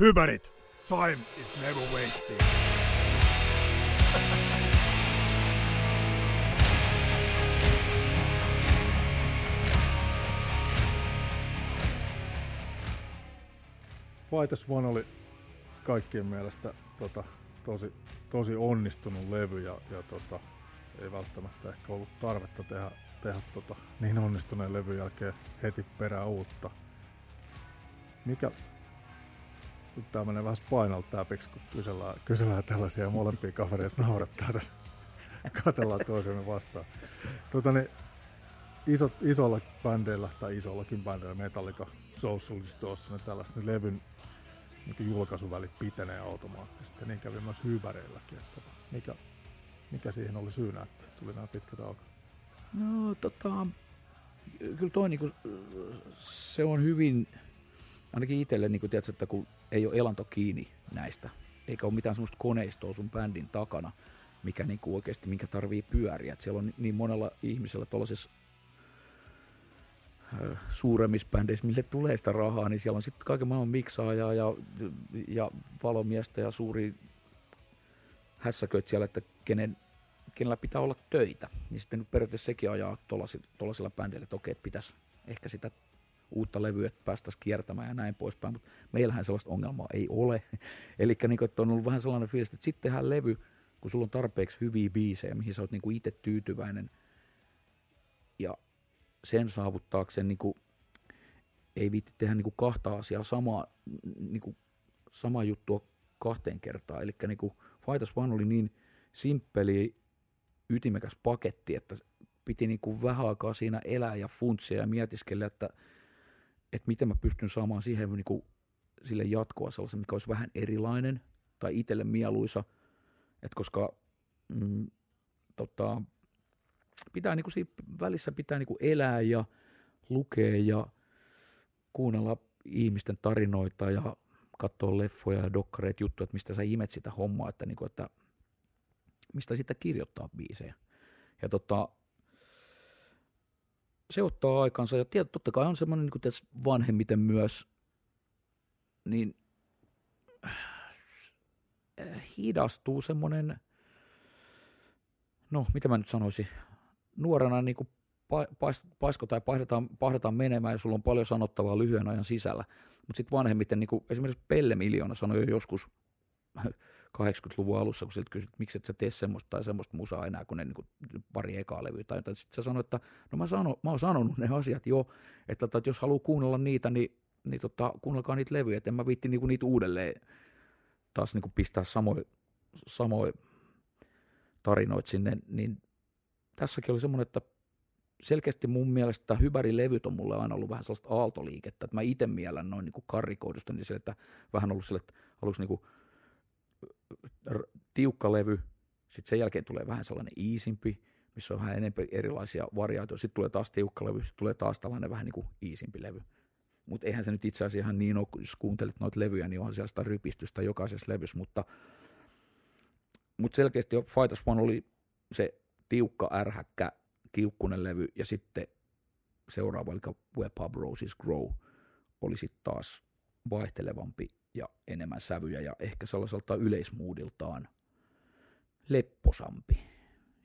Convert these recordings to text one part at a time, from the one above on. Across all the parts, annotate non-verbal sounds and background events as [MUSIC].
Hypärit, time is never wasted. Fight as One oli kaikkien mielestä tota, tosi, tosi onnistunut levy ja, ja tota, ei välttämättä ehkä ollut tarvetta tehdä, tehdä tota, niin onnistuneen levyn jälkeen heti perään uutta. Mikä, tää menee vähän Spinal Tapiksi, kun kysellään, kysellään tällaisia molempia kavereita naurattaa tässä. Katellaan toisemme vastaan. Tota, niin, iso, isolla bändeillä, tai isollakin bändeillä, Metallica, Socialist tuossa, niin tällaista, niin levyn niin julkaisuvälit pitenee automaattisesti. Ja niin kävi myös hyväreilläkin. Että, tota, mikä, mikä siihen oli syynä, että tuli nämä pitkät aukot? No tota, kyllä toi niinku, se on hyvin, ainakin itselle, niinku, tiedätkö, että kun ei ole elanto kiinni näistä, eikä ole mitään sellaista koneistoa sun bändin takana, mikä niinku oikeasti, minkä tarvii pyöriä. Et siellä on niin monella ihmisellä tuollaisessa suuremmissa bändeissä, mille tulee sitä rahaa, niin siellä on sitten kaiken maailman miksaajaa ja, ja valomiestä ja suuri hässäköit siellä, että kenen, kenellä pitää olla töitä. Niin sitten periaatteessa sekin ajaa tuollaisilla bändeillä, että okei, pitäisi ehkä sitä uutta levyä, että päästäisiin kiertämään ja näin poispäin, mutta meillähän sellaista ongelmaa ei ole. [LAUGHS] Eli niin on ollut vähän sellainen fiilis, että sitten tehdään levy, kun sulla on tarpeeksi hyviä biisejä, mihin sä oot niin itse tyytyväinen, ja sen saavuttaakseen niin kuin, ei viitti tehdä niin kuin kahta asiaa samaa, niin kuin, sama juttua kahteen kertaan. Eli niin kuin Fighters One oli niin simppeli, ytimekäs paketti, että piti niin kuin vähän aikaa siinä elää ja funtsia ja mietiskellä, että, että miten mä pystyn saamaan siihen niin kuin, sille jatkoa sellaisen, mikä olisi vähän erilainen tai itselle mieluisa, että koska mm, tota, pitää niin kuin siinä välissä pitää niin kuin elää ja lukea ja kuunnella ihmisten tarinoita ja katsoa leffoja ja dokkareita juttuja, että mistä sä imet sitä hommaa, että, niin kuin, että mistä sitä kirjoittaa biisejä. Ja tota, se ottaa aikansa ja tiedät, totta kai on semmoinen niin kuin vanhemmiten myös, niin äh, hidastuu semmoinen, no mitä mä nyt sanoisin, nuorena niin kuin paisko tai pahdetaan, pahdetaan menemään ja sulla on paljon sanottavaa lyhyen ajan sisällä. Mutta sitten vanhemmiten, niin kuin esimerkiksi Pelle Miljoona sanoi jo joskus 80-luvun alussa, kun siltä kysyt, miksi et sä tee semmoista tai semmoista musaa enää kuin ne niin kuin pari ekaa levyä tai jotain. Sitten sä sanoit, että no mä, sano, mä oon sanonut ne asiat jo, että, että jos haluaa kuunnella niitä, niin, niin tota, kuunnelkaa niitä levyjä, että en mä viitti kuin niitä uudelleen taas kuin pistää samoin samoi tarinoita sinne, niin tässäkin oli semmoinen, että selkeästi mun mielestä Hybəri-levyt on mulle aina ollut vähän sellaista aaltoliikettä, että mä itse miellän noin niin karrikoidusta, niin sille, että vähän ollut sille, että aluksi niin tiukka levy, sitten sen jälkeen tulee vähän sellainen iisimpi, missä on vähän enemmän erilaisia variaatioita, sitten tulee taas tiukka levy, sitten tulee taas tällainen vähän niin kuin iisimpi levy. Mutta eihän se nyt itse asiassa ihan niin ole, jos kuuntelet noita levyjä, niin siellä sitä rypistystä jokaisessa levyssä, mutta, mutta selkeästi jo Fighters One oli se tiukka, ärhäkkä, kiukkunen levy ja sitten seuraava, eli Where Pub Roses Grow, oli sitten taas vaihtelevampi ja enemmän sävyjä ja ehkä sellaiselta yleismuudiltaan lepposampi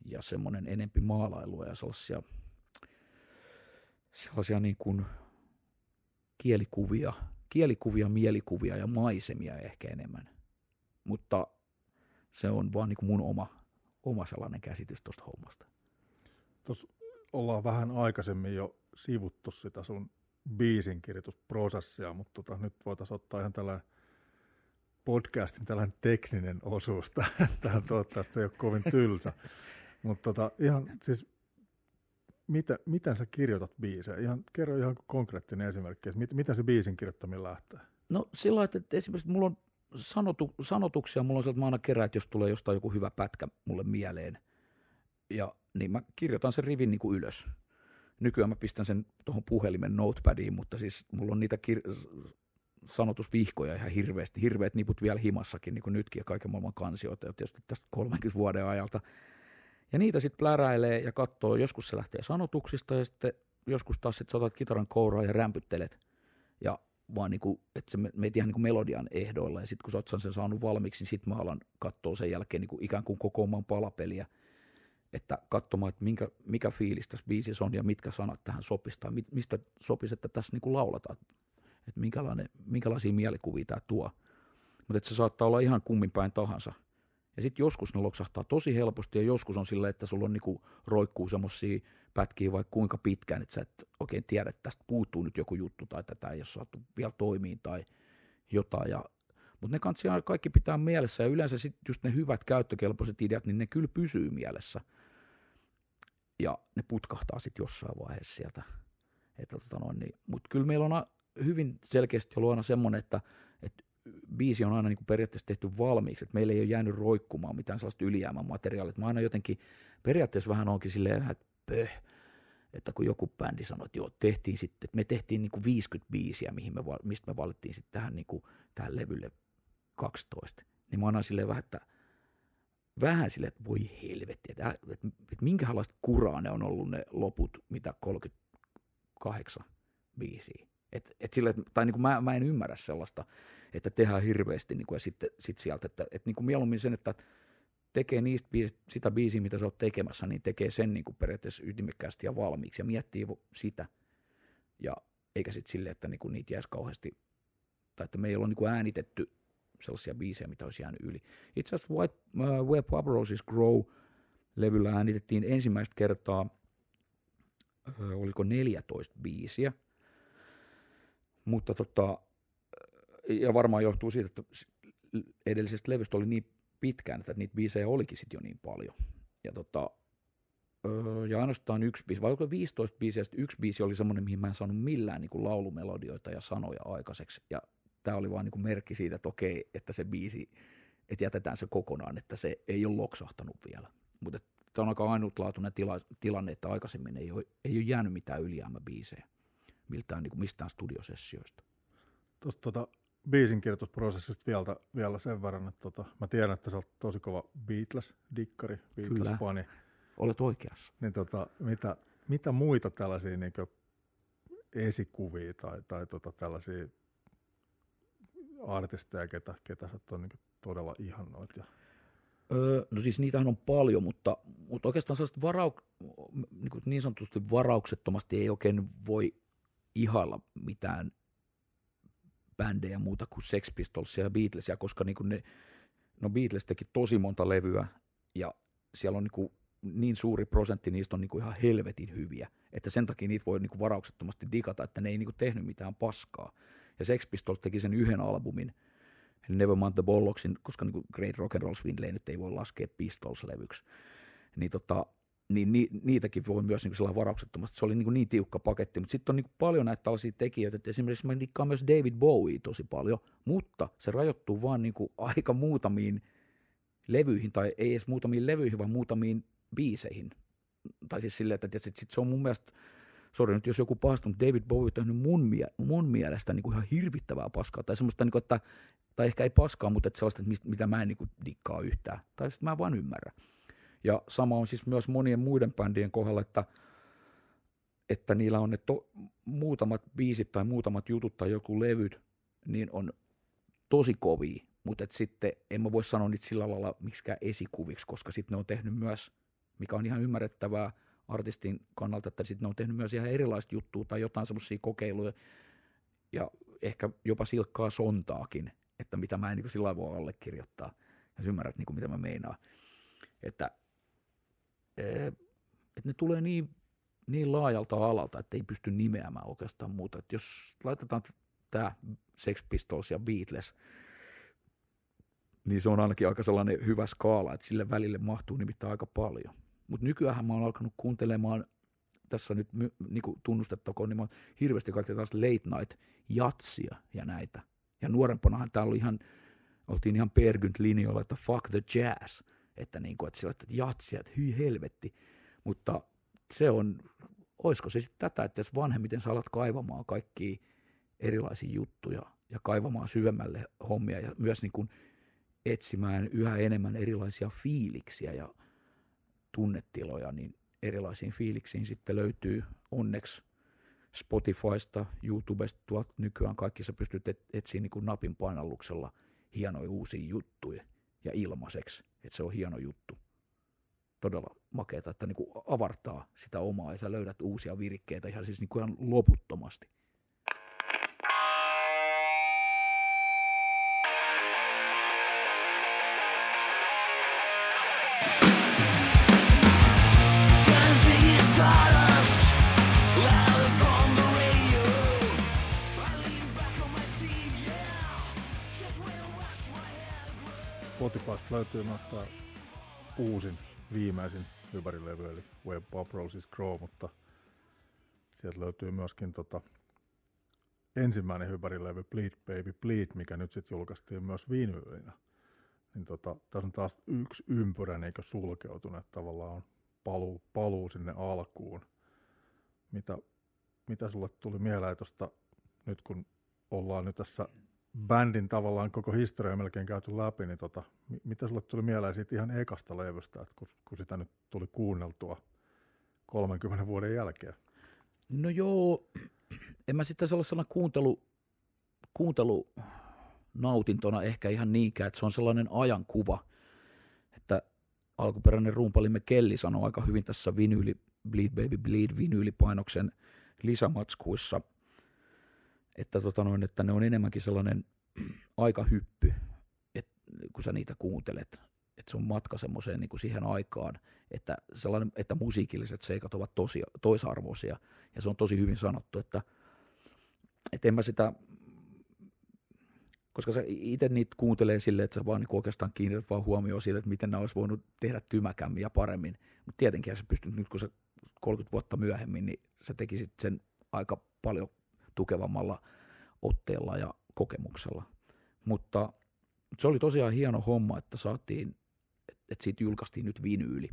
ja semmoinen enempi maalailua ja sellaisia, sellaisia niin kuin kielikuvia, kielikuvia, mielikuvia ja maisemia ehkä enemmän. Mutta se on vaan niin kuin mun oma oma sellainen käsitys tuosta hommasta. Tuossa ollaan vähän aikaisemmin jo sivuttu sitä sun biisin kirjoitusprosessia, mutta tota, nyt voitaisiin ottaa ihan tällainen podcastin tällainen tekninen osuus [LAUGHS] tähän toivottavasti se ei ole kovin tylsä. Mutta tota, ihan siis, mitä, miten sä kirjoitat biisejä? Ihan, kerro ihan konkreettinen esimerkki, että miten se biisin kirjoittaminen lähtee? No sillä että esimerkiksi mulla on sanotu, sanotuksia mulla on sieltä, että mä aina kerään, että jos tulee jostain joku hyvä pätkä mulle mieleen. Ja niin mä kirjoitan sen rivin niin kuin ylös. Nykyään mä pistän sen tuohon puhelimen notepadiin, mutta siis mulla on niitä kir- sanotusvihkoja ihan hirveästi, hirveät niput vielä himassakin, niin kuin nytkin, ja kaiken maailman kansioita, tietysti tästä 30 vuoden ajalta. Ja niitä sitten pläräilee ja katsoo, joskus se lähtee sanotuksista, ja sitten joskus taas sitten saatat kitaran kouraa ja rämpyttelet. Ja vaan niinku, että se meet ihan niinku melodian ehdoilla. Ja sitten kun sä sen saanut valmiiksi, niin sitten mä alan katsoa sen jälkeen niinku ikään kuin koko oman palapeliä, että katsomaan, että minkä, mikä fiilis tässä biisissä on ja mitkä sanat tähän sopisi tai mistä sopisi, että tässä niinku lauletaan, että minkälainen, minkälaisia mielikuvia tämä tuo. Mutta se saattaa olla ihan kummin päin tahansa – ja sitten joskus ne loksahtaa tosi helposti ja joskus on silleen, että sulla on niinku roikkuu semmoisia pätkiä vaikka kuinka pitkään, että sä et oikein tiedä, että tästä puuttuu nyt joku juttu tai tätä ei ole saatu vielä toimiin tai jotain. Ja, mutta ne kanssa kaikki pitää mielessä ja yleensä sitten just ne hyvät käyttökelpoiset ideat, niin ne kyllä pysyy mielessä. Ja ne putkahtaa sitten jossain vaiheessa sieltä. Että tota niin, mutta kyllä meillä on hyvin selkeästi ollut aina semmoinen, että, että biisi on aina niin kuin periaatteessa tehty valmiiksi, että meillä ei ole jäänyt roikkumaan mitään sellaista ylijäämän materiaalia. Mä aina jotenkin periaatteessa vähän onkin silleen, että pöh, että kun joku bändi sanoi, että joo, tehtiin sitten, että me tehtiin niin kuin 50 biisiä, mihin me, mistä me valittiin sitten tähän, niin kuin, tähän levylle 12, niin mä aina silleen vähän, että vähän silleen, että voi helvetti, että, että, että, että minkälaista kuraa ne on ollut ne loput, mitä 38 biisiä. Et, et sille, tai niin kuin mä, mä en ymmärrä sellaista, että tehdään hirveästi niin kuin, ja sitten sit sieltä, että et niin kuin mieluummin sen, että tekee niistä biisistä, sitä biisiä, mitä sä oot tekemässä, niin tekee sen niin kuin periaatteessa ytimekkäästi ja valmiiksi ja miettii sitä. Ja eikä sitten sille, että niin kuin niitä jäisi kauheasti, tai että me ei ole niin kuin äänitetty sellaisia biisejä, mitä olisi jäänyt yli. Itse asiassa White, uh, Where Pub Roses Grow levyllä äänitettiin ensimmäistä kertaa, uh, oliko 14 biisiä, mutta tota, ja varmaan johtuu siitä, että edellisestä levystä oli niin pitkään, että niitä biisejä olikin sitten jo niin paljon. Ja, tota, ja ainoastaan yksi biisi, vai 15 biisiä, yksi biisi oli semmoinen, mihin mä en saanut millään niin kuin laulumelodioita ja sanoja aikaiseksi. Ja tämä oli vaan niin kuin merkki siitä, että okei, että se biisi, että jätetään se kokonaan, että se ei ole loksahtanut vielä. Mutta tämä on aika ainutlaatuinen tila, tilanne, että aikaisemmin ei ole, ei ole jäänyt mitään ylijäämäbiisejä miltään niin kuin mistään studiosessioista. Tuosta tota, biisin kirjoitusprosessista vielä, vielä sen verran, että tota, mä tiedän, että sä oot tosi kova Beatles-dikkari, Beatles-fani. olet oikeassa. Niin tota, mitä, mitä muita tällaisia niin esikuvia tai, tai tota, tällaisia artisteja, ketä, ketä sä on niin todella ihannoit? Ja... Öö, no siis niitähän on paljon, mutta, mutta oikeastaan sellaista varauk, niin, niin sanotusti varauksettomasti ei oikein voi ihailla mitään bändejä muuta kuin Sex Pistolsia ja Beatlesia, koska niin kuin ne, no Beatles teki tosi monta levyä ja siellä on niin, kuin niin suuri prosentti niistä on niin kuin ihan helvetin hyviä, että sen takia niitä voi niin kuin varauksettomasti digata, että ne ei niin kuin tehnyt mitään paskaa. Ja Sex Pistols teki sen yhden albumin, Nevermind the Bollocksin, koska niin kuin Great Rock and Roll Swindle nyt ei voi laskea Pistols-levyksi. Niin tota, niin ni, niitäkin voi myös niin kuin varauksettomasti. Se oli niin, niin tiukka paketti, mutta sitten on niin paljon näitä tällaisia tekijöitä, että esimerkiksi mä dikkaan myös David Bowie tosi paljon, mutta se rajoittuu vaan niin kuin aika muutamiin levyihin, tai ei edes muutamiin levyihin, vaan muutamiin biiseihin. Tai siis silleen, että sit, sit se on mun mielestä, sori nyt jos joku pahastuu, mutta David Bowie on tehnyt mun, mie- mun mielestä niin kuin ihan hirvittävää paskaa, tai semmoista, niin kuin, että, tai ehkä ei paskaa, mutta että sellaista, että mitä mä en niin kuin dikkaa yhtään, tai sitten mä en vaan ymmärrä. Ja sama on siis myös monien muiden bändien kohdalla, että, että niillä on ne to, muutamat biisit tai muutamat jutut tai joku levyt, niin on tosi kovia, mutta et sitten en mä voi sanoa niitä sillä lailla miksikään esikuviksi, koska sitten ne on tehnyt myös, mikä on ihan ymmärrettävää artistin kannalta, että sitten ne on tehnyt myös ihan erilaista juttua tai jotain semmoisia kokeiluja ja ehkä jopa silkkaa sontaakin, että mitä mä en niin sillä voi allekirjoittaa, jos ymmärrät niin kuin mitä mä meinaan. Että että ne tulee niin, niin laajalta alalta, että ei pysty nimeämään oikeastaan muuta. Että jos laitetaan tämä Sex Pistols ja Beatles, niin se on ainakin aika sellainen hyvä skaala, että sille välille mahtuu nimittäin aika paljon. Mutta nykyään mä oon alkanut kuuntelemaan tässä nyt niin tunnustettakoon, niin mä oon hirveästi kaikkea taas late night jatsia ja näitä. Ja nuorempanahan täällä oli ihan, oltiin ihan pergynt linjoilla, että fuck the jazz – että, niin kuin, että sillä että jatsia, että hyi helvetti. Mutta se on, olisiko se sitten tätä, että jos vanhemmiten sä alat kaivamaan kaikkia erilaisia juttuja ja kaivamaan syvemmälle hommia ja myös niin kuin etsimään yhä enemmän erilaisia fiiliksiä ja tunnetiloja, niin erilaisiin fiiliksiin sitten löytyy onneksi Spotifysta, YouTubesta, tuolta nykyään kaikki sä pystyt et, etsiä niin kuin napin painalluksella hienoja uusia juttuja ja ilmaiseksi, että se on hieno juttu. Todella makeata, että niin kuin avartaa sitä omaa ja sä löydät uusia virikkeitä ihan siis niin kuin ihan loputtomasti. Spotifysta löytyy noista uusin, viimeisin hyvärilevy, eli Web Pop Roses Grow, mutta sieltä löytyy myöskin tota, ensimmäinen hyvärilevy Bleed Baby Bleed, mikä nyt sitten julkaistiin myös vinyylinä. Niin tota, tässä on taas yksi ympyrä niin sulkeutunut, tavallaan paluu, paluu sinne alkuun. Mitä, mitä sulle tuli mieleen tuosta nyt kun ollaan nyt tässä bändin tavallaan koko historia melkein käyty läpi, niin tota, mitä sulle tuli mieleen siitä ihan ekasta levystä, että kun, kun sitä nyt tuli kuunneltua 30 vuoden jälkeen? No joo, [CLEARS THROAT] en mä sitten sellaisena kuuntelu, kuuntelu nautintona ehkä ihan niinkään, että se on sellainen ajankuva, että alkuperäinen rumpalimme Kelli sanoi aika hyvin tässä vinyli, Bleed Baby Bleed vinyylipainoksen lisämatskuissa – että, tota noin, että ne on enemmänkin sellainen [CLEARS THROAT] aikahyppy, että kun sä niitä kuuntelet, että se on matka semmoiseen niin kuin siihen aikaan, että, sellainen, että musiikilliset seikat ovat tosi, toisarvoisia, ja se on tosi hyvin sanottu, että, että en mä sitä, koska sä itse niitä kuuntelee silleen, että sä vaan niin oikeastaan kiinnität vaan huomioon sille, että miten nämä olisi voinut tehdä tymäkämmin ja paremmin, mutta tietenkin sä pystyt nyt, kun sä 30 vuotta myöhemmin, niin sä tekisit sen aika paljon tukevammalla otteella ja kokemuksella. Mutta se oli tosiaan hieno homma, että saatiin, että siitä julkaistiin nyt vinyyli.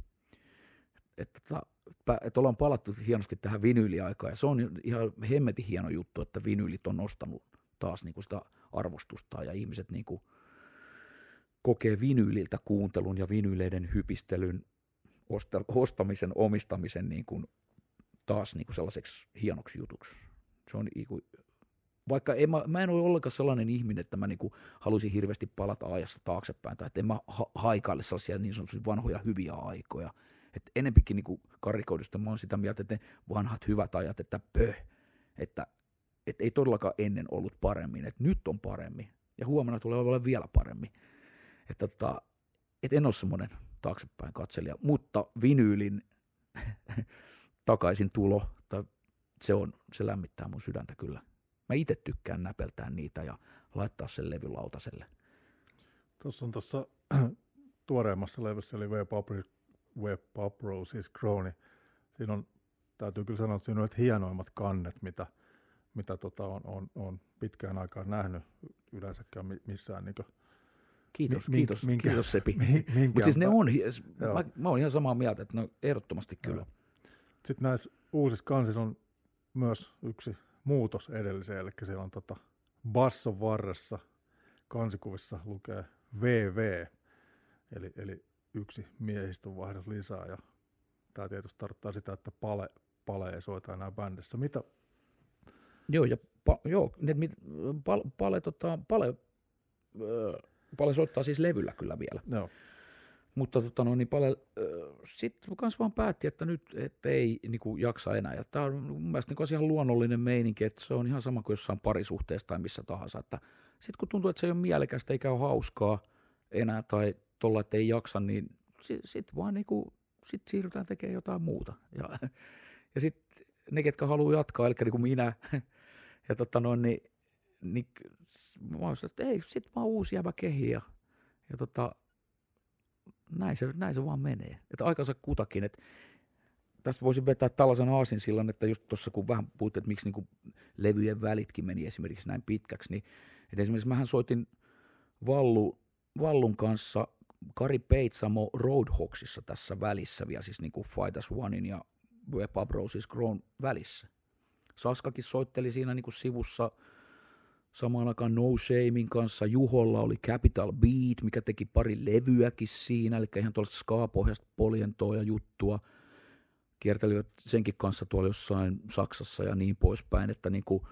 Että, että, että ollaan palattu hienosti tähän vinyyliaikaan ja se on ihan hemmetin hieno juttu, että vinyylit on nostanut taas niin kuin sitä arvostusta ja ihmiset niin kuin kokee vinyyliltä kuuntelun ja vinyyleiden hypistelyn, ostamisen, omistamisen niin kuin taas niin kuin sellaiseksi hienoksi jutuksi. Se on niinku, vaikka en mä, mä en ole ollenkaan sellainen ihminen, että mä niinku haluaisin hirveästi palata ajassa taaksepäin, tai että en mä ha- haikaile sellaisia niin sanotusti vanhoja hyviä aikoja. Et enempikin niinku karikoidusta mä oon sitä mieltä, että ne vanhat hyvät ajat, että pöh, että et ei todellakaan ennen ollut paremmin, että nyt on paremmin, ja huomenna tulee olla vielä paremmin. Että tota, et en ole semmoinen taaksepäin katselija, mutta vinyylin [LAUGHS] takaisin tulo se, on, se lämmittää mun sydäntä kyllä. Mä itse tykkään näpeltää niitä ja laittaa sen levylautaselle. Tuossa on tuossa [CLEARS THROAT] tuoreemmassa levyssä, eli Web Up, Web Up Roses Crown, niin siinä on, täytyy kyllä sanoa, että siinä on hienoimmat kannet, mitä, mitä tota on, on, on, pitkään aikaan nähnyt yleensäkään missään niin Kiitos, mink, kiitos, minkä, kiitos Sepi. [LAUGHS] Mutta siis ne on, mä, mä oon ihan samaa mieltä, että ne on ehdottomasti kyllä. Joo. Sitten näissä uusissa kansissa on myös yksi muutos edelliseen, eli siellä on tota basson varressa kansikuvissa lukee VV, eli, eli yksi miehistön vaihdos lisää, ja tämä tietysti tarkoittaa sitä, että pale, pale ei soita enää bändissä. Mitä? Joo, ja pa, joo, ne, pale, pale, tota, pale, öö, pale soittaa siis levyllä kyllä vielä. Joo. Mutta tota, no, niin paljon, äh, sitten kans vaan päätti, että nyt et ei niin kuin, jaksa enää. Ja tämä on mun mielestä niin ihan luonnollinen meininki, että se on ihan sama kuin jossain parisuhteessa tai missä tahansa. Sitten kun tuntuu, että se ei ole mielekästä eikä ole hauskaa enää tai tuolla, että ei jaksa, niin sitten sit vaan niin kuin, sit siirrytään tekemään jotain muuta. Ja, ja sitten ne, ketkä haluaa jatkaa, eli niin kuin minä, [LAUGHS] ja tota no, niin, niin mä oon että ei, sit vaan uusi jäbä kehi ja, ja tota, näin se, näin se vaan menee. Että aikansa kutakin, että tästä voisin vetää tällaisen aasin silloin, että just tuossa kun vähän puhutte, että miksi niin levyjen välitkin meni esimerkiksi näin pitkäksi, niin että esimerkiksi mähän soitin Vallu, Vallun kanssa Kari Peitsamo Roadhogsissa tässä välissä vielä, siis niin kuin Fight As Onein ja Web Up Roses Grown välissä. Saskakin soitteli siinä niin kuin sivussa – Samaan aikaan No Shamein kanssa Juholla oli Capital Beat, mikä teki pari levyäkin siinä, eli ihan tuollaista ska-pohjasta poljentoa ja juttua. kiertelivät senkin kanssa tuolla jossain Saksassa ja niin poispäin, että, niin kuin,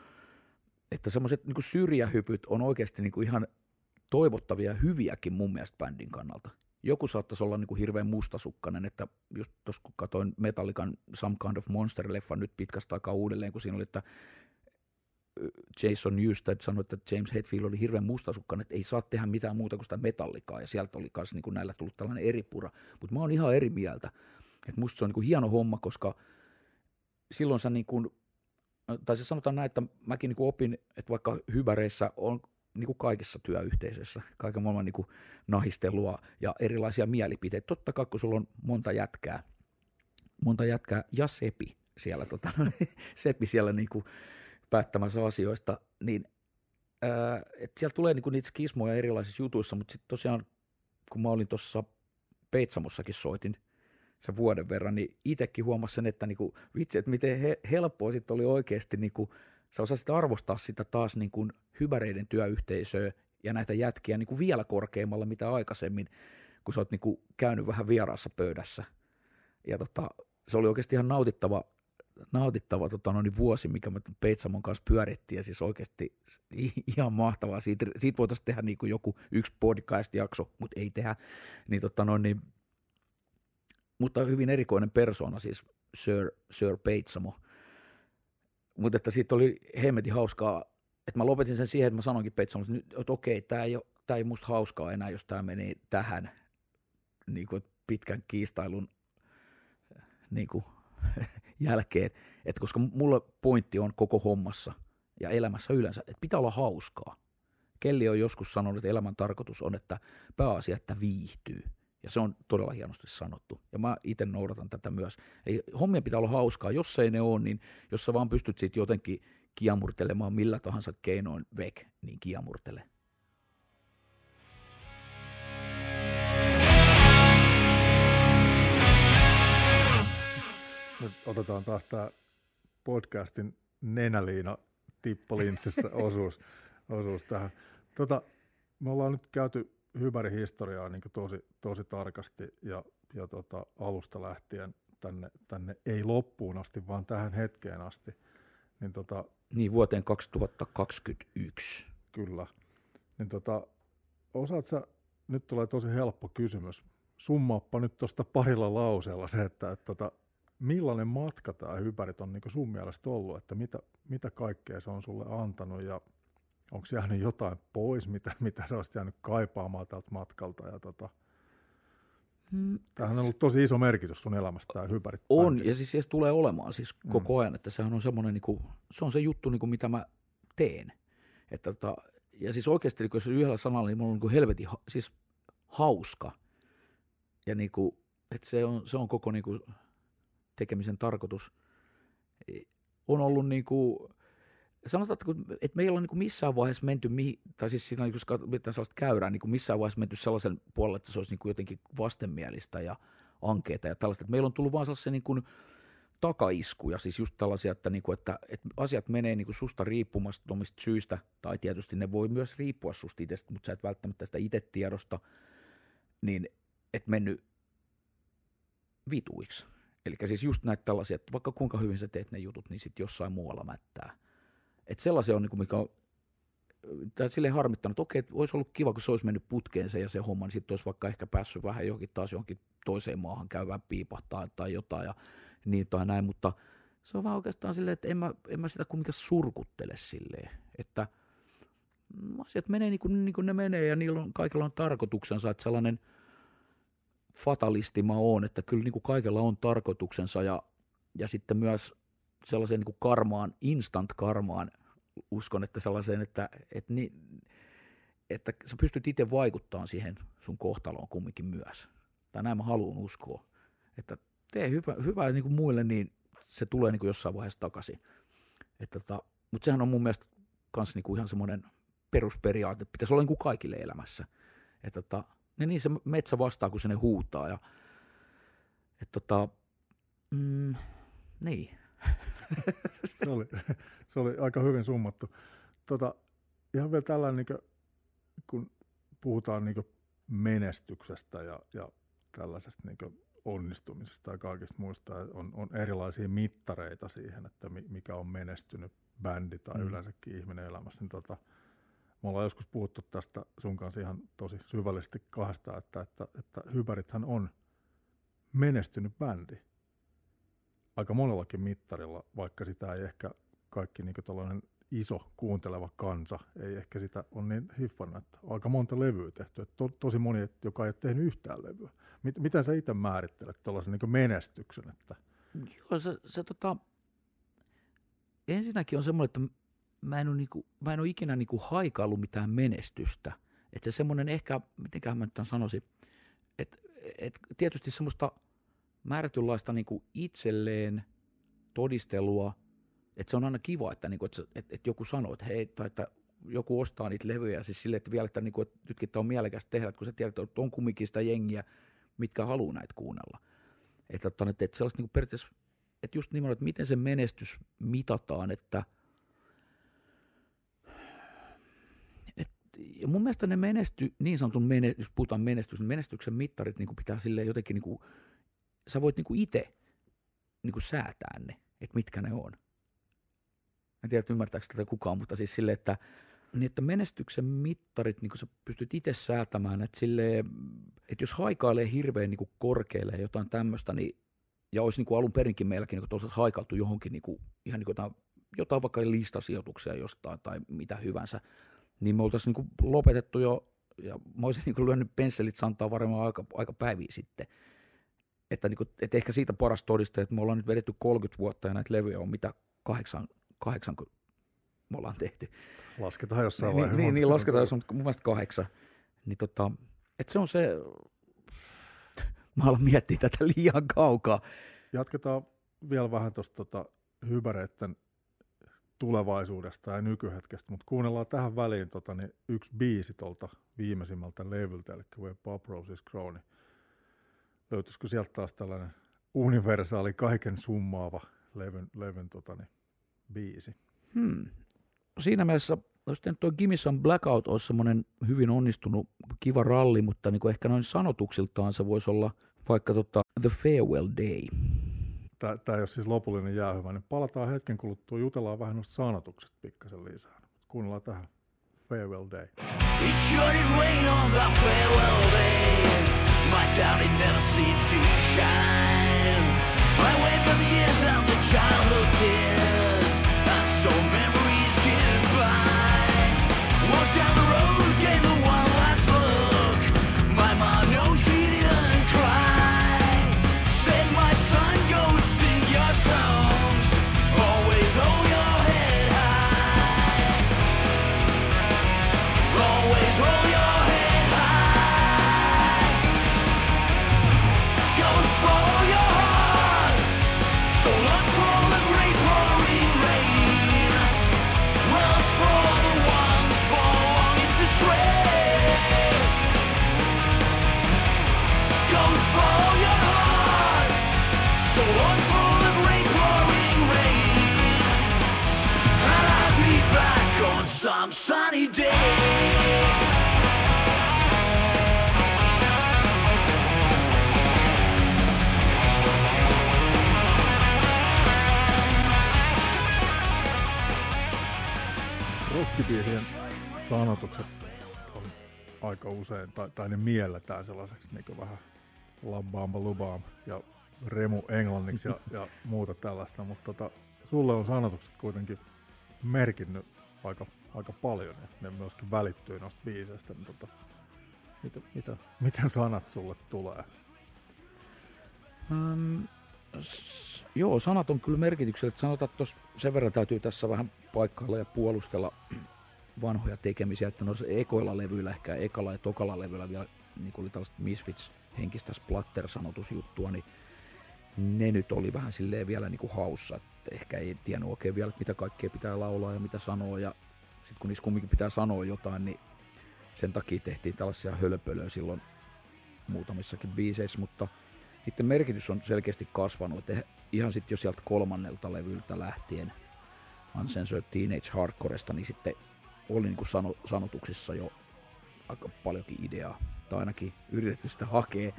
että semmoiset niin syrjähypyt on oikeasti niin kuin ihan toivottavia ja hyviäkin mun mielestä bändin kannalta. Joku saattaisi olla niin kuin hirveän mustasukkainen, että just tuossa kun katsoin Metallican Some Kind of Monster-leffan nyt pitkästä aikaa uudelleen, kun siinä oli, että Jason Newsted sanoi, että James Hetfield oli hirveän mustasukkainen, että ei saa tehdä mitään muuta kuin sitä metallikaa, ja sieltä oli myös niin näillä tullut tällainen eri pura. Mutta mä oon ihan eri mieltä. että musta se on niin kuin hieno homma, koska silloin sä niin kuin, tai se sanotaan näin, että mäkin niin kuin opin, että vaikka hyväreissä on niin kuin kaikissa työyhteisöissä, kaiken maailman niin kuin nahistelua ja erilaisia mielipiteitä. Totta kai, kun sulla on monta jätkää, monta jätkää ja Sepi siellä, tota, [LAUGHS] Sepi siellä niin kuin päättämässä asioista, niin ää, et siellä tulee niinku niitä skismoja erilaisissa jutuissa, mutta sitten tosiaan, kun mä olin tuossa Peitsamossakin soitin sen vuoden verran, niin itsekin huomasin sen, että niinku, vitsi, että miten he, helppoa sitten oli oikeasti, niinku, sä osasit arvostaa sitä taas niinku hyväreiden työyhteisöä ja näitä jätkiä niinku vielä korkeammalla mitä aikaisemmin, kun sä oot niinku käynyt vähän vieraassa pöydässä. Ja tota, se oli oikeasti ihan nautittava nautittava tota, no, niin vuosi, mikä me Peitsamon kanssa pyörittiin, ja siis oikeasti ihan mahtavaa. Siitä, siitä voitaisiin tehdä niin kuin joku yksi podcast-jakso, mutta ei tehdä. Niin, tota, no, niin, mutta hyvin erikoinen persona, siis Sir, Sir Peitsamo. Mutta että siitä oli hemmetin hauskaa, että mä lopetin sen siihen, että mä sanoinkin Peitsamolle, että, että okei, tämä ei, tää ei musta hauskaa enää, jos tämä meni tähän niin kuin pitkän kiistailun niin kuin [LAUGHS] jälkeen, että koska mulle pointti on koko hommassa ja elämässä yleensä, että pitää olla hauskaa. Kelli on joskus sanonut, että elämän tarkoitus on, että pääasia, että viihtyy. Ja se on todella hienosti sanottu. Ja mä itse noudatan tätä myös. Ei, hommia pitää olla hauskaa. Jos ei ne ole, niin jos sä vaan pystyt siitä jotenkin kiamurtelemaan millä tahansa keinoin vek, niin kiamurtele. Nyt otetaan taas tämä podcastin nenäliina tippolinssissä [LAUGHS] osuus, osuus tähän. Tota, me ollaan nyt käyty Hyberin historiaa niin tosi, tosi tarkasti ja, ja tota, alusta lähtien tänne, tänne ei loppuun asti, vaan tähän hetkeen asti. Niin, tota, niin vuoteen 2021. Kyllä. Niin tota, osaat sä, nyt tulee tosi helppo kysymys. Summaappa nyt tuosta parilla lauseella se, että, että tota, millainen matka tämä hypärit on niin sun mielestä ollut, että mitä, mitä kaikkea se on sulle antanut ja onko jäänyt jotain pois, mitä, mitä sä olisit jäänyt kaipaamaan tältä matkalta ja tota, mm. Tämähän on ollut tosi iso merkitys sun elämästä tämä hypärit. On, bändi. ja siis se tulee olemaan siis mm. koko ajan, että sehän on semmoinen, niin kuin, se on se juttu, niin kuin mitä mä teen. Että tota, ja siis oikeasti, niin jos yhdellä sanalla, niin mulla on niin helvetin siis hauska. Ja niin kuin, että se on, se on koko niin kuin, tekemisen tarkoitus on ollut niin kuin, sanotaan, että me ei olla niin missään vaiheessa menty, tai siis siinä jos mitään sellaista käyrää, niin missään vaiheessa menty sellaisen puolelle, että se olisi niin jotenkin vastenmielistä ja ankeita ja tällaista. Että meillä on tullut vaan sellaisia niin kuin takaiskuja, siis just tällaisia, että, niin kuin, että, että asiat menee niin kuin susta riippumattomista syistä, tai tietysti ne voi myös riippua susta itse, mutta sä et välttämättä sitä itse tiedosta, niin et mennyt vituiksi. Eli siis just näitä tällaisia, että vaikka kuinka hyvin sä teet ne jutut, niin sitten jossain muualla mättää. Että sellaisia on, niin kuin mikä on tai silleen harmittanut, että okei, olisi ollut kiva, kun se olisi mennyt putkeen se ja se homma, niin sitten olisi vaikka ehkä päässyt vähän johonkin taas johonkin toiseen maahan käyvään piipahtaa tai jotain ja niin tai näin, mutta se on vaan oikeastaan silleen, että en mä, en mä sitä kumminkaan surkuttele silleen, että asiat menee niin kuin, niin kuin ne menee ja niillä on, kaikilla on tarkoituksensa, että sellainen – fatalisti mä oon, että kyllä niin kuin kaikella on tarkoituksensa ja, ja sitten myös sellaiseen niin kuin karmaan, instant karmaan uskon, että sellaiseen, että, että, niin, että sä pystyt itse vaikuttamaan siihen sun kohtaloon kumminkin myös. Tai näin mä haluan uskoa. Että tee hyvä, hyvää niin kuin muille, niin se tulee niin kuin jossain vaiheessa takaisin. Että tota, mutta sehän on mun mielestä kans niin kuin ihan semmoinen perusperiaate, että pitäisi olla niin kuin kaikille elämässä. Että tota, niin, niin se metsä vastaa, kun se ne huutaa. Ja, et tota, mm, niin. [LAUGHS] se, oli, se oli aika hyvin summattu. Tota, ihan vielä tällainen, niin kun puhutaan niin menestyksestä ja, ja tällaisesta niin onnistumisesta ja kaikista muista. On, on erilaisia mittareita siihen, että mikä on menestynyt bändi tai mm. yleensäkin ihminen elämässä. Niin tota, me ollaan joskus puhuttu tästä sun kanssa ihan tosi syvällisesti kahdesta, että, että, että Hyberithän on menestynyt bändi aika monellakin mittarilla, vaikka sitä ei ehkä kaikki niin tällainen iso kuunteleva kansa ei ehkä sitä on niin hiffannut, että aika monta levyä tehty. Että to, tosi moni, joka ei ole tehnyt yhtään levyä. Miten sä itse määrittelet tuollaisen niin menestyksen? Että... Joo, se, se tota, ensinnäkin on semmoinen, että mä en ole, niinku, mä en ole ikinä niinku haikaillut mitään menestystä. Että se semmoinen ehkä, mitenköhän mä tämän sanoisin, että et tietysti semmoista määrätynlaista niinku itselleen todistelua, että se on aina kiva, että, niinku, että, että, että joku sanoo, että hei, tai että joku ostaa niitä levyjä, siis silleen, että vielä, että, niinku, että nytkin tämä on mielekästä tehdä, kun sä tiedät, että on kumminkin sitä jengiä, mitkä haluaa näitä kuunnella. Että, että, että sellaista niinku periaatteessa, että just nimenomaan, että miten se menestys mitataan, että – ja mun mielestä ne menesty, niin sanotun, mene, jos puhutaan menestys, niin menestyksen mittarit niin pitää sille jotenkin, niin kuin, sä voit niin itse niin säätää ne, että mitkä ne on. En tiedä, ymmärtääkö tätä kukaan, mutta siis sille, että, niin että menestyksen mittarit niin sä pystyt itse säätämään, että, sille, että jos haikailee hirveän niin korkealle jotain tämmöistä, niin, ja olisi niin kuin alun perinkin meilläkin niin haikailtu johonkin niin kuin, ihan niin kuin jotain, jotain vaikka listasijoituksia jostain tai mitä hyvänsä, niin me oltaisiin niin lopetettu jo, ja mä olisin niin lyönyt pensselit santaa varmaan aika, aika päiviä sitten. Että, niin kuin, että ehkä siitä paras todiste, että me ollaan nyt vedetty 30 vuotta ja näitä levyjä on mitä kahdeksan, kahdeksan me ollaan tehty. Lasketaan jossain vaiheessa. Niin, niin, niin lasketaan, jos on mun mielestä kahdeksan. Niin tota, että se on se, [LAUGHS] mä alan miettiä tätä liian kaukaa. Jatketaan vielä vähän tuosta tota, hybereiden tulevaisuudesta ja nykyhetkestä, mutta kuunnellaan tähän väliin tota, niin yksi biisi tuolta viimeisimmältä levyltä, eli Where Pop Roses Grow, niin löytyisikö sieltä taas tällainen universaali, kaiken summaava levyn, levyn tota, niin, biisi? Hmm. Siinä mielessä olisi tuo Gimissan Blackout olisi semmoinen hyvin onnistunut kiva ralli, mutta niin kuin ehkä noin sanotuksiltaan se voisi olla vaikka tota The Farewell Day tämä ei ole siis lopullinen jäähyvä, niin palataan hetken kuluttua, jutellaan vähän noista sanotuksista pikkasen lisää. Kuunnellaan tähän. Farewell Day. It rain on that farewell day My town it never to shine the years the childhood Rockibiisien sanotukset on aika usein, tai, tai ne mielletään sellaiseksi niin vähän labbaamba lubaam ja remu englanniksi ja, ja muuta tällaista, mutta tota, sulle on sanotukset kuitenkin merkinnyt aika, aika paljon ja ne myöskin välittyy noista biiseistä, niin tota, mitä, mitä, miten sanat sulle tulee? Um, s- joo, sanat on kyllä merkitykselliset. Sanotaan, että sen verran täytyy tässä vähän paikkailla ja puolustella [CLEARS THROAT] vanhoja tekemisiä, että noissa ekoilla levyillä, ehkä ekalla ja tokalla levyillä vielä niin oli tällaista Misfits henkistä splatter-sanotusjuttua, niin ne nyt oli vähän silleen vielä niin kuin haussa, että ehkä ei tiennyt oikein vielä, että mitä kaikkea pitää laulaa ja mitä sanoa, ja sitten kun niissä kumminkin pitää sanoa jotain, niin sen takia tehtiin tällaisia hölpölöä silloin muutamissakin biiseissä, mutta niiden merkitys on selkeästi kasvanut, että ihan sitten jo sieltä kolmannelta levyltä lähtien Uncensored Teenage Hardcoresta, niin sitten oli niin kuin sano, sanotuksissa jo aika paljonkin ideaa, tai ainakin yritetty sitä hakea.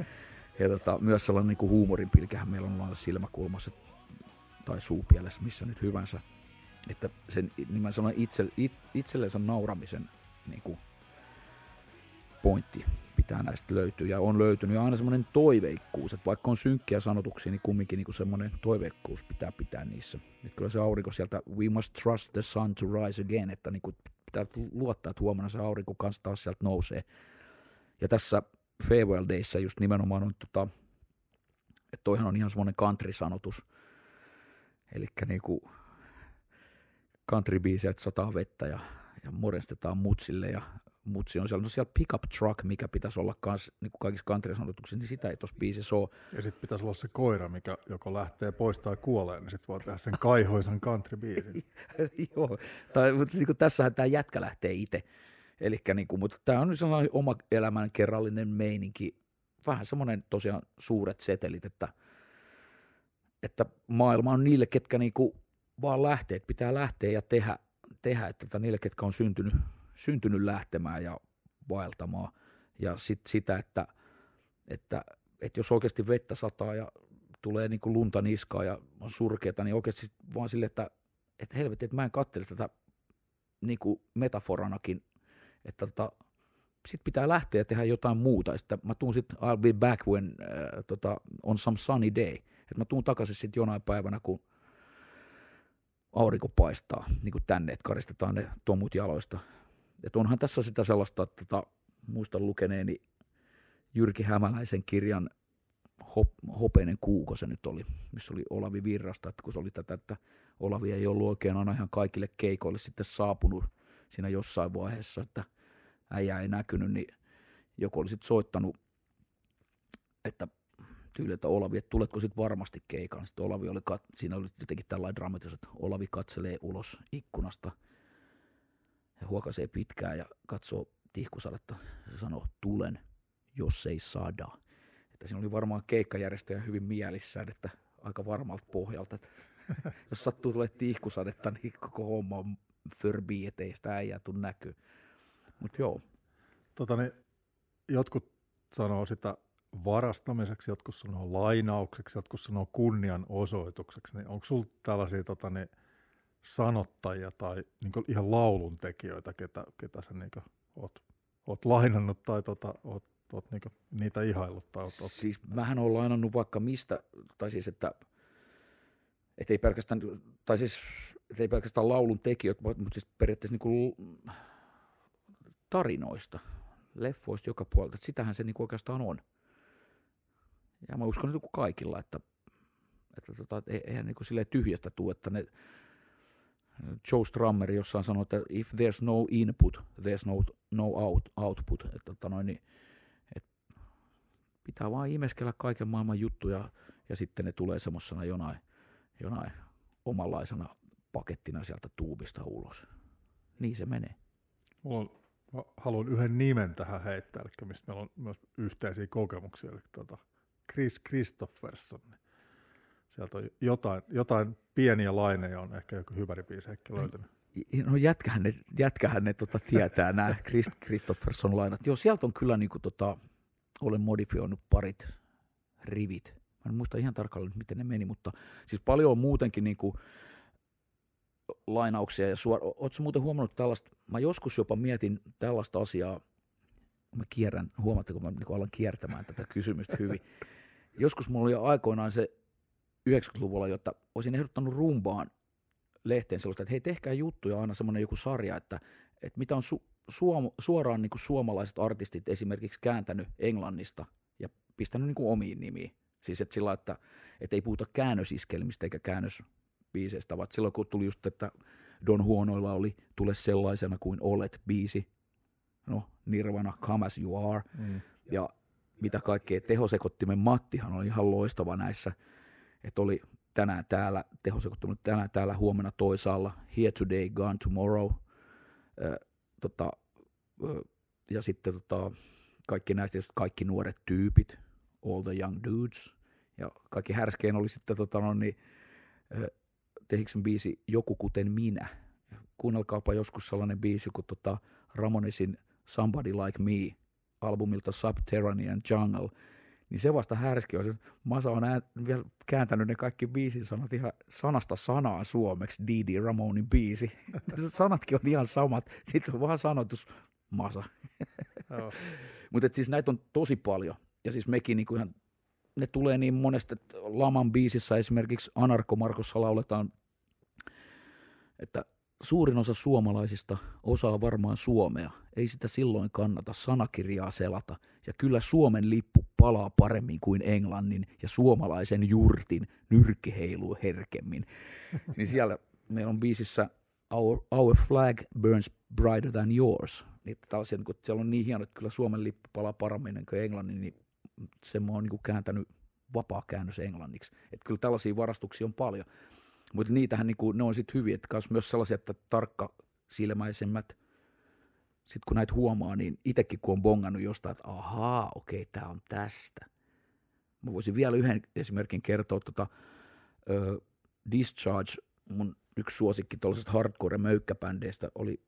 ja tota, myös sellainen niin kuin huumorin pilkähän meillä on olla silmäkulmassa tai suupielessä, missä nyt hyvänsä. Että sen niin sanon, itse, it, itsellensä nauramisen niin kuin, pointti pitää näistä löytyä ja on löytynyt ja aina semmoinen toiveikkuus, että vaikka on synkkiä sanotuksia, niin kumminkin niin semmoinen toiveikkuus pitää pitää niissä. Että kyllä se aurinko sieltä, we must trust the sun to rise again, että niin kuin pitää luottaa, että huomenna se aurinko kanssa taas sieltä nousee. Ja tässä Farewell Dayssä just nimenomaan on, tota, että toihan on ihan semmoinen country-sanotus, eli niinku country että sataa vettä ja, ja morjestetaan mutsille ja mutsi on siellä, no siellä pickup truck, mikä pitäisi olla kans, niin kuin kaikissa country-sanotuksissa, niin sitä ei tuossa biisissä ole. Ja sitten pitäisi olla se koira, mikä joko lähtee pois tai kuolee, niin sitten voi tehdä sen kaihoisan country-biisin. [LAUGHS] Joo, tai, mutta niin kuin tässähän tämä jätkä lähtee itse. Elikkä, niin kuin, mutta tämä on sellainen oma elämän kerrallinen meininki, vähän semmoinen tosiaan suuret setelit, että, että maailma on niille, ketkä niin kuin vaan lähtee, että pitää lähteä ja tehdä, tehdä että tota, niille, ketkä on syntynyt – syntynyt lähtemään ja vaeltamaan. Ja sit sitä, että, että, että jos oikeasti vettä sataa ja tulee niin kuin lunta niskaa ja on surkeata, niin oikeasti vaan sille, että, että helvetti, että mä en katsele tätä niin kuin metaforanakin, että tota, sitten pitää lähteä ja tehdä jotain muuta. Sitten mä tuun sitten, I'll be back when äh, tota, on some sunny day. Että mä tuun takaisin sitten jonain päivänä, kun aurinko paistaa, niin kuin tänne, että karistetaan ne tomut jaloista et onhan tässä sitä sellaista, että tota, muistan lukeneeni Jyrki Hämäläisen kirjan Hop, Hopeinen kuuko se nyt oli, missä oli Olavi Virrasta, että kun se oli tätä, että Olavi ei ollut oikein aina ihan kaikille keikoille sitten saapunut siinä jossain vaiheessa, että äijä ei näkynyt, niin joku oli sitten soittanut, että tyyli, että Olavi, että tuletko sitten varmasti keikan. Sitten Olavi oli, siinä oli jotenkin tällainen dramatus, että Olavi katselee ulos ikkunasta – ja huokaisee pitkään ja katsoo tihkusadetta ja sanoo, tulen, jos ei sada. Että siinä oli varmaan keikkajärjestäjä hyvin mielissään, että aika varmalta pohjalta, että [LAUGHS] jos sattuu tulee tihkusadetta, niin koko homma on förbi, ettei sitä äijää tuu näkyy. Mutta joo. Tota niin, jotkut sanoo sitä varastamiseksi, jotkut sanoo lainaukseksi, jotkut sanoo kunnianosoitukseksi, niin onko sulla tällaisia tota niin, sanottajia tai niin ihan lauluntekijöitä, ketä, ketä sä niin oot, oot lainannut tai tota, oot, oot niin niitä ihaillut? Tai oot, oot... Siis mähän olen lainannut vaikka mistä, tai siis että et ei pelkästään, tai siis, et ei pelkästään laulun tekijöitä, mutta siis periaatteessa niin tarinoista, leffoista joka puolelta. Että sitähän se niin oikeastaan on. Ja mä uskon että kaikilla, että, että tota, eihän niin kuin tyhjästä tule, että ne Joe Strummer jossain sanoi, että if there's no input, there's no, no out, output. Että, että noin, niin, että pitää vaan imeskellä kaiken maailman juttuja ja sitten ne tulee semmoisena jonain, jonain omanlaisena pakettina sieltä tuubista ulos. Niin se menee. Mulla on, mä haluan yhden nimen tähän heittää, eli mistä meillä on myös yhteisiä kokemuksia, eli tuota Chris Christopherson. Sieltä on jotain, jotain pieniä laineja on ehkä joku hyväripiisi ehkä löytynyt. No jätkähän ne, jätkähän ne tota, tietää [LAUGHS] nämä Christ, Christopherson lainat. Joo, sieltä on kyllä niinku, tota, olen modifioinut parit rivit. Mä en muista ihan tarkalleen, miten ne meni, mutta siis paljon on muutenkin niinku, lainauksia. Ja suor... Oletko muuten huomannut tällaista, mä joskus jopa mietin tällaista asiaa, mä kierrän, huomaatteko, mä niin alan kiertämään tätä kysymystä hyvin. [LAUGHS] Joskus mulla oli aikoinaan se 90-luvulla, jotta olisin ehdottanut rumbaan lehteen sellaista, että hei tehkää juttuja aina semmoinen joku sarja, että, että mitä on su, suom, suoraan niin kuin suomalaiset artistit esimerkiksi kääntänyt Englannista ja pistänyt niin kuin omiin nimiin. Siis että sillä, että, että ei puhuta käännösiskelmistä eikä käännösbiiseistä, vaan silloin kun tuli just, että Don Huonoilla oli Tule sellaisena kuin olet biisi, no Nirvana, Come as you are, mm. ja mitä kaikkea, tehosekottimen Mattihan on ihan loistava näissä – että oli tänään täällä, tehosekottunut tänään täällä, huomenna toisaalla, here today, gone tomorrow, ö, tota, ö, ja sitten tota, kaikki näistä, kaikki nuoret tyypit, all the young dudes, ja kaikki härskein oli sitten tota, no, niin, Tehiksen biisi Joku kuten minä. Kuunnelkaapa joskus sellainen biisi kuin tota Ramonesin Somebody Like Me albumilta Subterranean Jungle, niin se vasta härski on. Masa on vielä kääntänyt ne kaikki biisin sanat ihan sanasta sanaan suomeksi, Didi Ramonin biisi. [LAUGHS] Sanatkin on ihan samat, sitten on vaan sanotus Masa. [LAUGHS] Mutta siis näitä on tosi paljon. Ja siis mekin niinku ihan, ne tulee niin monesta, että Laman biisissä esimerkiksi Anarko Markossa lauletaan, että suurin osa suomalaisista osaa varmaan suomea. Ei sitä silloin kannata sanakirjaa selata. Ja kyllä Suomen lippu palaa paremmin kuin englannin ja suomalaisen jurtin nyrkki heiluu herkemmin. [LAUGHS] niin siellä meillä on biisissä Our, Our flag burns brighter than yours. Niin tällaisia, kun siellä on niin hieno, että kyllä Suomen lippu palaa paremmin kuin englannin, niin se mä oon niin kääntänyt vapaa käännös englanniksi. Että kyllä tällaisia varastuksia on paljon. Mutta niitähän niinku, ne on sitten hyviä, että myös sellaisia, että tarkka silmäisemmät, sitten kun näitä huomaa, niin itsekin kun on bongannut jostain, että ahaa, okei, tämä on tästä. Mä voisin vielä yhden esimerkin kertoa, tota, uh, Discharge, mun yksi suosikki tuollaisesta hardcore-möykkäbändeistä oli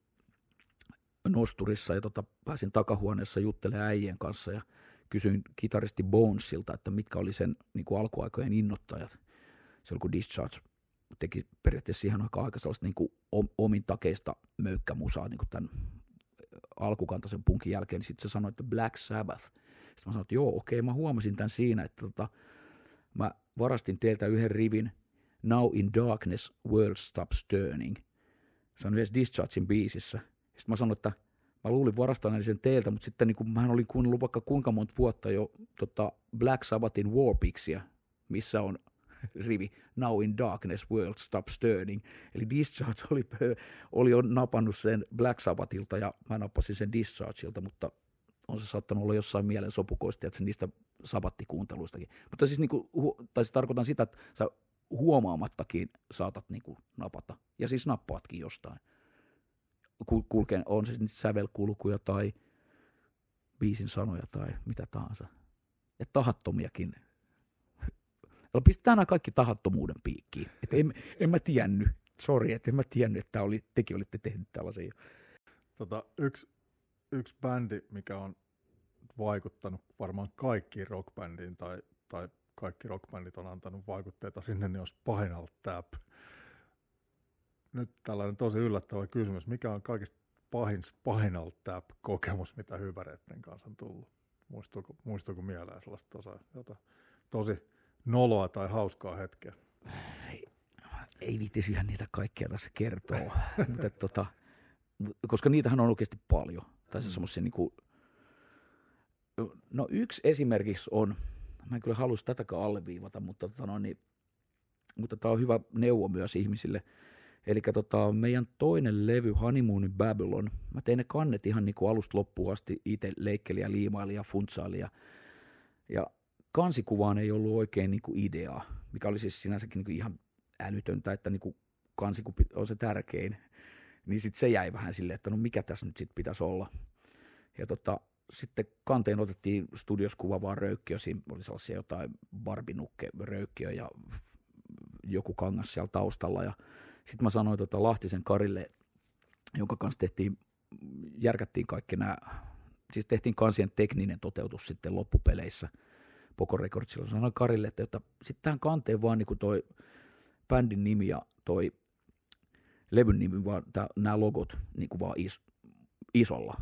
nosturissa ja tota, pääsin takahuoneessa juttelemaan äijien kanssa ja kysyin kitaristi Bonesilta, että mitkä oli sen niin kuin alkuaikojen innottajat. Se oli kun Discharge teki periaatteessa siihen aikaan aika sellaista niin kuin omin takeista möykkämusaa niin kuin tämän alkukantaisen punkin jälkeen, niin sitten se sanoi, että Black Sabbath. Sitten mä sanoin, että joo, okei, mä huomasin tämän siinä, että tota, mä varastin teiltä yhden rivin Now in Darkness, World Stops Turning. Se on yhdessä Dischargein biisissä. Sitten mä sanoin, että mä luulin varastaneeni sen teiltä, mutta sitten niin kuin, mä olin kuunnellut vaikka kuinka monta vuotta jo tota Black Sabbathin Warpixia, missä on [LAUGHS] rivi Now in Darkness World Stops Turning. Eli Discharge oli, oli jo napannut sen Black Sabbathilta ja mä nappasin sen Dischargeilta, mutta on se saattanut olla jossain mielen sopukoista, että niistä sabattikuunteluistakin. Mutta siis, niin kuin, tai siis tarkoitan sitä, että sä huomaamattakin saatat niin kuin napata. Ja siis nappaatkin jostain. Kulkeen, on se sävelkulkuja tai biisin sanoja tai mitä tahansa. Ja tahattomiakin pistetään nämä kaikki tahattomuuden piikkiin. Et en, en mä tiennyt, sori, että en mä tiennyt, että oli, tekin olitte tehnyt tällaisia. Tota, yksi, yksi bändi, mikä on vaikuttanut varmaan kaikkiin rockbändiin tai, tai kaikki rockbändit on antanut vaikutteita sinne, niin on Spinal Tap. Nyt tällainen tosi yllättävä kysymys. Mikä on kaikista pahin Spinal Tap-kokemus, mitä hyväreiden kanssa on tullut? Muistuuko, muistuuko mieleen sellaista osa, jota tosi noloa tai hauskaa hetkeä? Ei, ei viittisi ihan niitä kaikkia tässä kertoa, [LAUGHS] mutta tota, koska niitähän on oikeasti paljon. Tai se mm. semmoisia niinku, no yksi esimerkiksi on, mä en kyllä halus tätäkään alleviivata, mutta, tota no, niin, mutta tämä on hyvä neuvo myös ihmisille. Eli tota, meidän toinen levy, Honeymoon in Babylon, mä tein ne kannet ihan niin kuin alusta loppuun asti itse leikkeli ja liimaili ja funtsaili ja, ja kansikuvaan ei ollut oikein niin kuin ideaa, mikä oli siis sinänsäkin niin kuin ihan älytöntä, että niin kuin kansikupi on se tärkein. Niin sitten se jäi vähän silleen, että no mikä tässä nyt sitten pitäisi olla. Ja tota, sitten kanteen otettiin studios vaan röykkiö, siinä oli sellaisia jotain barbinukke röykkiö ja joku kangas siellä taustalla. Ja sitten mä sanoin tota Lahtisen Karille, jonka kanssa tehtiin, järkättiin kaikki nämä, siis tehtiin kansien tekninen toteutus sitten loppupeleissä – Poco Recordsilla. Sanoin Karille, että, että sitten tähän kanteen vaan niin toi bändin nimi ja toi levyn nimi, vaan nämä logot niin kuin vaan is, isolla.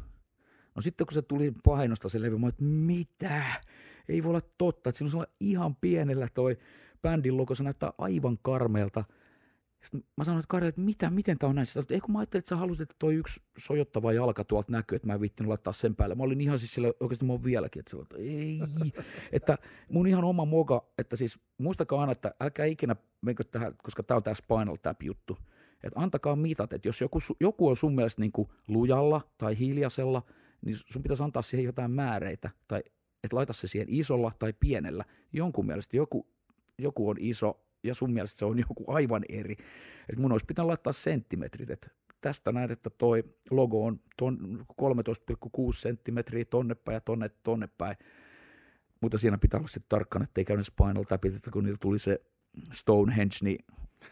No sitten kun se tuli painosta se levy, mä että mitä? Ei voi olla totta, että siinä on ihan pienellä toi bändin logo, se näyttää aivan karmeelta – sitten mä sanoin, että Karille, että mitä, miten tämä on näin? Sitten, että kun mä ajattelin, että sä halusit, että toi yksi sojottava jalka tuolta näkyy, että mä en viittinyt laittaa sen päälle. Mä olin ihan siis sillä, oikeasti mä oon vieläkin, että, sillä, että ei. [LAUGHS] että mun ihan oma moga, että siis muistakaa aina, että älkää ikinä menkö tähän, koska tämä on tämä Spinal Tap-juttu. Että antakaa mitat, että jos joku, joku on sun mielestä niin kuin lujalla tai hiljaisella, niin sun pitäisi antaa siihen jotain määreitä, tai että laita se siihen isolla tai pienellä. Jonkun mielestä joku, joku on iso, ja sun mielestä se on [LAUGHS] joku aivan eri. Et mun olisi pitänyt laittaa senttimetrit, että tästä näet, että toi logo on ton 13,6 senttimetriä tonne päin ja tonne, tonne päin. Mutta siinä pitää olla sitten tarkkana, ettei käynyt Spinal Tapit, että kun niillä tuli se Stonehenge, niin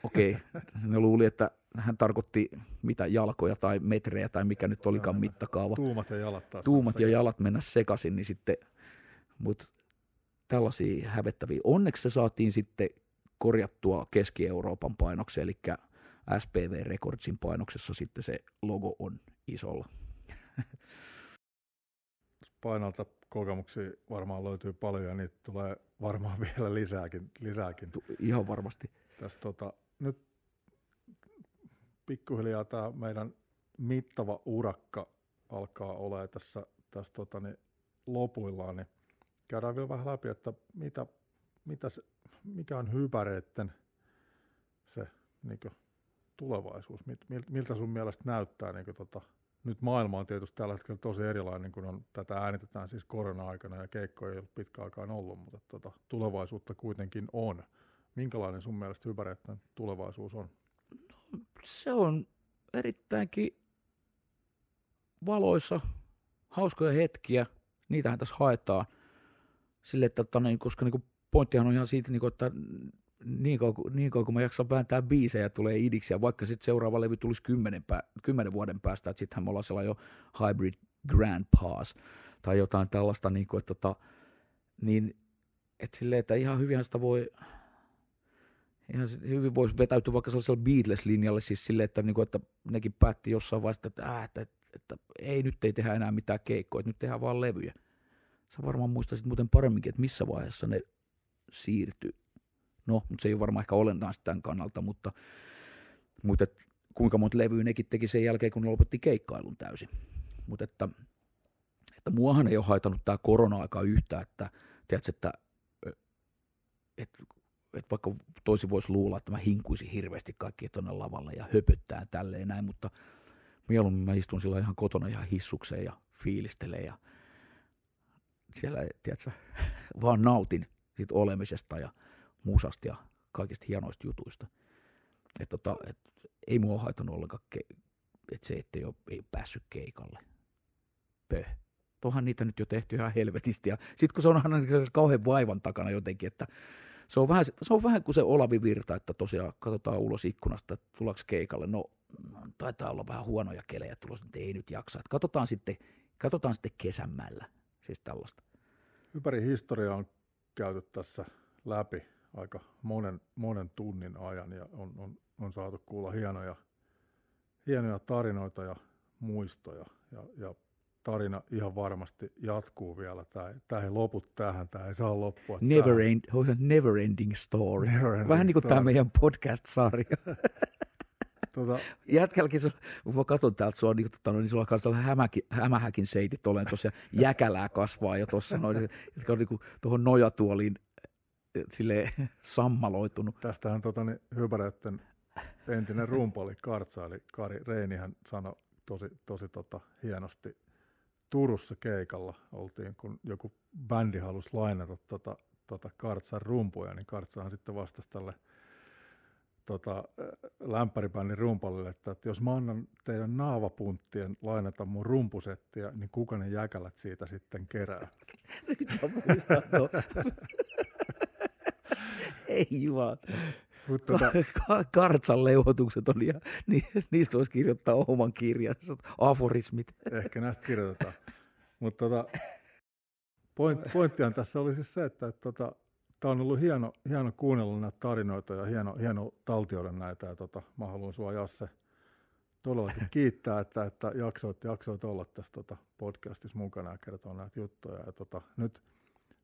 okei, okay, [LAUGHS] ne luuli, että hän tarkoitti mitä jalkoja tai metrejä tai mikä nyt olikaan mittakaava. Tuumat ja jalat taas. Tuumat ja jalat mennä sekaisin, niin sitten, mutta tällaisia hävettäviä. Onneksi se saatiin sitten korjattua Keski-Euroopan painokseen, eli SPV Recordsin painoksessa sitten se logo on isolla. Painalta kokemuksia varmaan löytyy paljon ja niitä tulee varmaan [LAUGHS] vielä lisääkin. lisääkin. Ihan varmasti. Tässä tota, nyt pikkuhiljaa tämä meidän mittava urakka alkaa olla tässä, tässä tota, niin lopuillaan, niin käydään vielä vähän läpi, että mitä, mitä se, mikä on hypäreitten se niin tulevaisuus, miltä sun mielestä näyttää niin tota, nyt maailma on tietysti tällä hetkellä tosi erilainen, kun on, tätä äänitetään siis korona-aikana ja keikkoja ei ole pitkä aikaan ollut, mutta tota, tulevaisuutta kuitenkin on. Minkälainen sun mielestä hypäreitten tulevaisuus on? No, se on erittäinkin valoissa, hauskoja hetkiä, niitähän tässä haetaan. Sille, että, että niin, koska niin pointtihan on ihan siitä, niin kuin, että niin kauan, niin kauan kun mä jaksan vääntää biisejä tulee idiksiä, vaikka sitten seuraava levy tulisi kymmenen, pä, kymmenen vuoden päästä, että sittenhän me ollaan siellä jo Hybrid Grand Pass tai jotain tällaista, niin kuin, että, tota, niin, että silleen, että ihan hyvin sitä voi, ihan hyvin voisi vetäytyä vaikka sellaisella Beatles-linjalle, siis silleen, että, niin kuin, että nekin päätti jossain vaiheessa, että, äh, että, että, että, ei nyt ei tehdä enää mitään keikkoja, että nyt tehdään vaan levyjä. Sä varmaan muistaisit muuten paremminkin, että missä vaiheessa ne siirtyi No, mutta se ei ole varmaan ehkä olennaista tämän kannalta, mutta, mutta et, kuinka monta levyä nekin teki sen jälkeen, kun ne lopetti keikkailun täysin. Mutta että, että muahan ei ole haitannut tämä korona-aika yhtään, että tiedätkö, että, että, että vaikka toisi voisi luulla, että mä hinkuisin hirveästi kaikki tuonne lavalle ja höpöttää tälleen näin, mutta mieluummin mä istun sillä ihan kotona ihan hissukseen ja fiilistelen ja siellä, tiedätkö, [LAUGHS] vaan nautin siitä olemisesta ja musasta ja kaikista hienoista jutuista. Et tota, et, ei mua haitannut ollenkaan ke- et se, ettei ole ei päässyt keikalle. Pöh. Tuohan niitä nyt jo tehty ihan helvetisti. Ja sitten kun se on aina kauhean vaivan takana jotenkin, että se on vähän, se on vähän kuin se Olavi Virta, että tosiaan katsotaan ulos ikkunasta, että tullaanko keikalle. No, taitaa olla vähän huonoja kelejä tulossa, että ei nyt jaksa. Että katsotaan sitten, katsotaan sitten kesämällä, siis tällaista. Ympäri historia on käyty tässä läpi aika monen, monen tunnin ajan ja on, on, on saatu kuulla hienoja, hienoja tarinoita ja muistoja. Ja, ja tarina ihan varmasti jatkuu vielä. Tämä, tämä ei lopu tähän, tämä ei saa loppua. Never, end, never ending story. Never ending Vähän niin kuin story. tämä meidän podcast-sarja. [LAUGHS] Tuota, Jätkälläkin, kun mä katson täältä sua, niin, tota, niin sulla on hämäkin, hämähäkin seitit olen tuossa [LAUGHS] jäkälää kasvaa jo tuossa, noin, jotka on niin tuohon nojatuoliin sille [LAUGHS] sammaloitunut. Tästähän tota, niin, Hypäreitten entinen rumpali Kartsa, eli Kari Reinihän sanoi tosi, tosi tota, hienosti Turussa keikalla oltiin, kun joku bändi halusi lainata tota, tota Kartsan rumpuja, niin Kartsahan sitten vastasi tälle tota, lämpäribändin rumpalille, että, että jos mä annan teidän naavapunttien lainata mun rumpusettia, niin kuka ne jäkälät siitä sitten kerää? Muistan Ei vaan. Mutta tota... Kartsan leuhotukset on ja niistä voisi kirjoittaa oman kirjansa, aforismit. Ehkä näistä kirjoitetaan. Mutta tota, point, pointtihan tässä oli siis se, että, että tota, tämä on ollut hieno, hieno kuunnella näitä tarinoita ja hieno, hieno taltioida näitä. Ja tota, mä haluan sua Jasse todellakin [LAUGHS] kiittää, että, että jaksoit, jaksoit olla tässä tota podcastissa mukana ja kertoa näitä juttuja. Ja tota, nyt,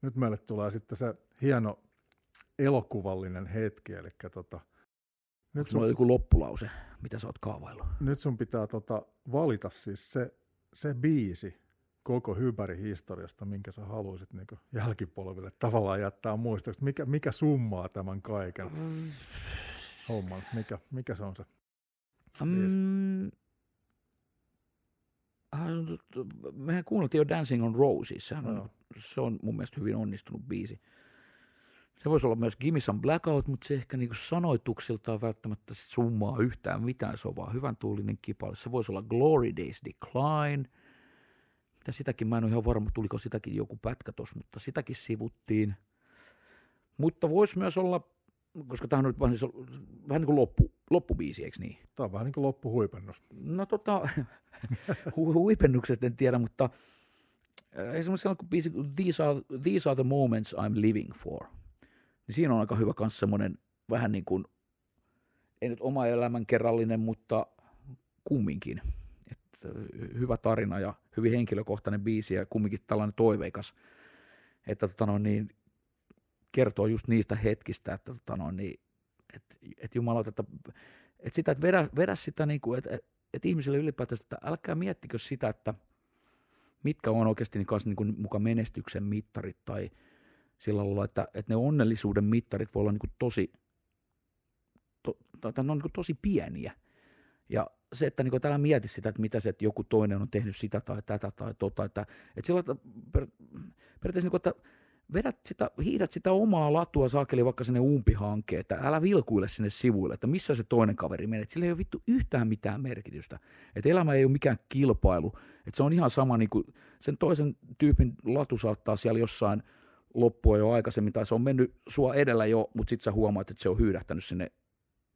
nyt meille tulee sitten se hieno elokuvallinen hetki. Eli tota, nyt sun, on joku loppulause, mitä sä oot kaavaillut? Nyt sun pitää tota, valita siis se, se biisi koko hypäri historiasta, minkä sä haluaisit niin jälkipolville tavallaan jättää muistoksi. Mikä, mikä summaa tämän kaiken mm. homman? Mikä, mikä se on se mm. Mehän kuunneltiin jo Dancing on Roses. Sehän on, no. Se on mun mielestä hyvin onnistunut biisi. Se voisi olla myös Gimme Some Blackout, mutta se ehkä niin sanoituksiltaan välttämättä summaa yhtään mitään. Se on vaan hyvän tuulinen kipale. Se voisi olla Glory Days Decline. Mitä sitäkin, mä en ole ihan varma, tuliko sitäkin joku pätkä tuossa, mutta sitäkin sivuttiin. Mutta voisi myös olla, koska tämä on nyt vähän, vähän niin kuin loppu, loppubiisi, eikö niin? Tämä on vähän niin kuin loppuhuipennus. No tota, [LAUGHS] hu- huipennuksesta en tiedä, mutta esimerkiksi sellainen biisi These are, These are the moments I'm living for. Niin siinä on aika hyvä myös semmoinen vähän niin kuin, ei nyt oma elämän kerrallinen, mutta kumminkin. Hyvä tarina ja hyvin henkilökohtainen biisi ja kumminkin tällainen toiveikas, että tota no, niin, kertoo just niistä hetkistä, että tota no, niin, et, et Jumala, että, että sitä, että vedä, vedä sitä, niin kuin, että, että ihmisille ylipäätään, että älkää miettikö sitä, että mitkä on oikeasti niin kanssa niin kuin mukaan menestyksen mittarit tai sillä lailla, että, että ne onnellisuuden mittarit voi olla niin kuin tosi, to, tai ne on niin kuin tosi pieniä. Ja se, että niin täällä mieti sitä, että mitä se, että joku toinen on tehnyt sitä tai tätä tai tota, että, että sillä että per, periaatteessa, niin kuin, että vedät sitä, hiidät sitä omaa latua saakeli vaikka sinne umpihankkeen, että älä vilkuile sinne sivuille, että missä se toinen kaveri menee. Sillä ei ole vittu yhtään mitään merkitystä. Että elämä ei ole mikään kilpailu. Että se on ihan sama, niin kuin sen toisen tyypin latu saattaa siellä jossain loppua jo aikaisemmin, tai se on mennyt sua edellä jo, mutta sitten sä huomaat, että se on hyydähtänyt sinne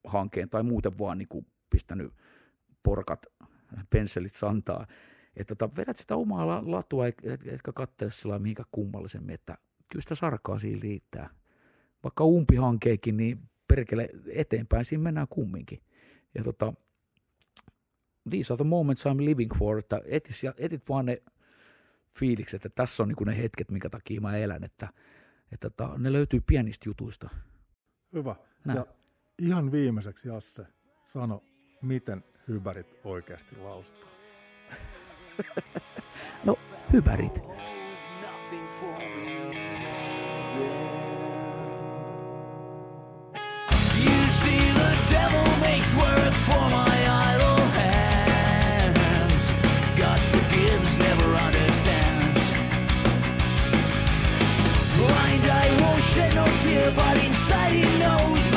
hankeen, tai muuten vaan niin kuin pistänyt porkat, pensselit santaa. Että tota, vedät sitä omaa latua, etkä katsele sillä mihinkä kummallisemmin, että kyllä sitä sarkaa siinä riittää. Vaikka umpihankeekin, niin perkele eteenpäin siinä mennään kumminkin. Ja tota, these are the moments I'm living for, että etit, etit vaan ne fiilikset, että tässä on niin ne hetket, minkä takia mä elän, että, että tota, ne löytyy pienistä jutuista. Hyvä. Näin. Ja ihan viimeiseksi Jasse, sano, miten hypärit oikeasti lausutaan? [LAUGHS] no, hypärit. makes work for my idle hands. God forgives, never understands. Blind eye won't shed no tear, but inside he knows.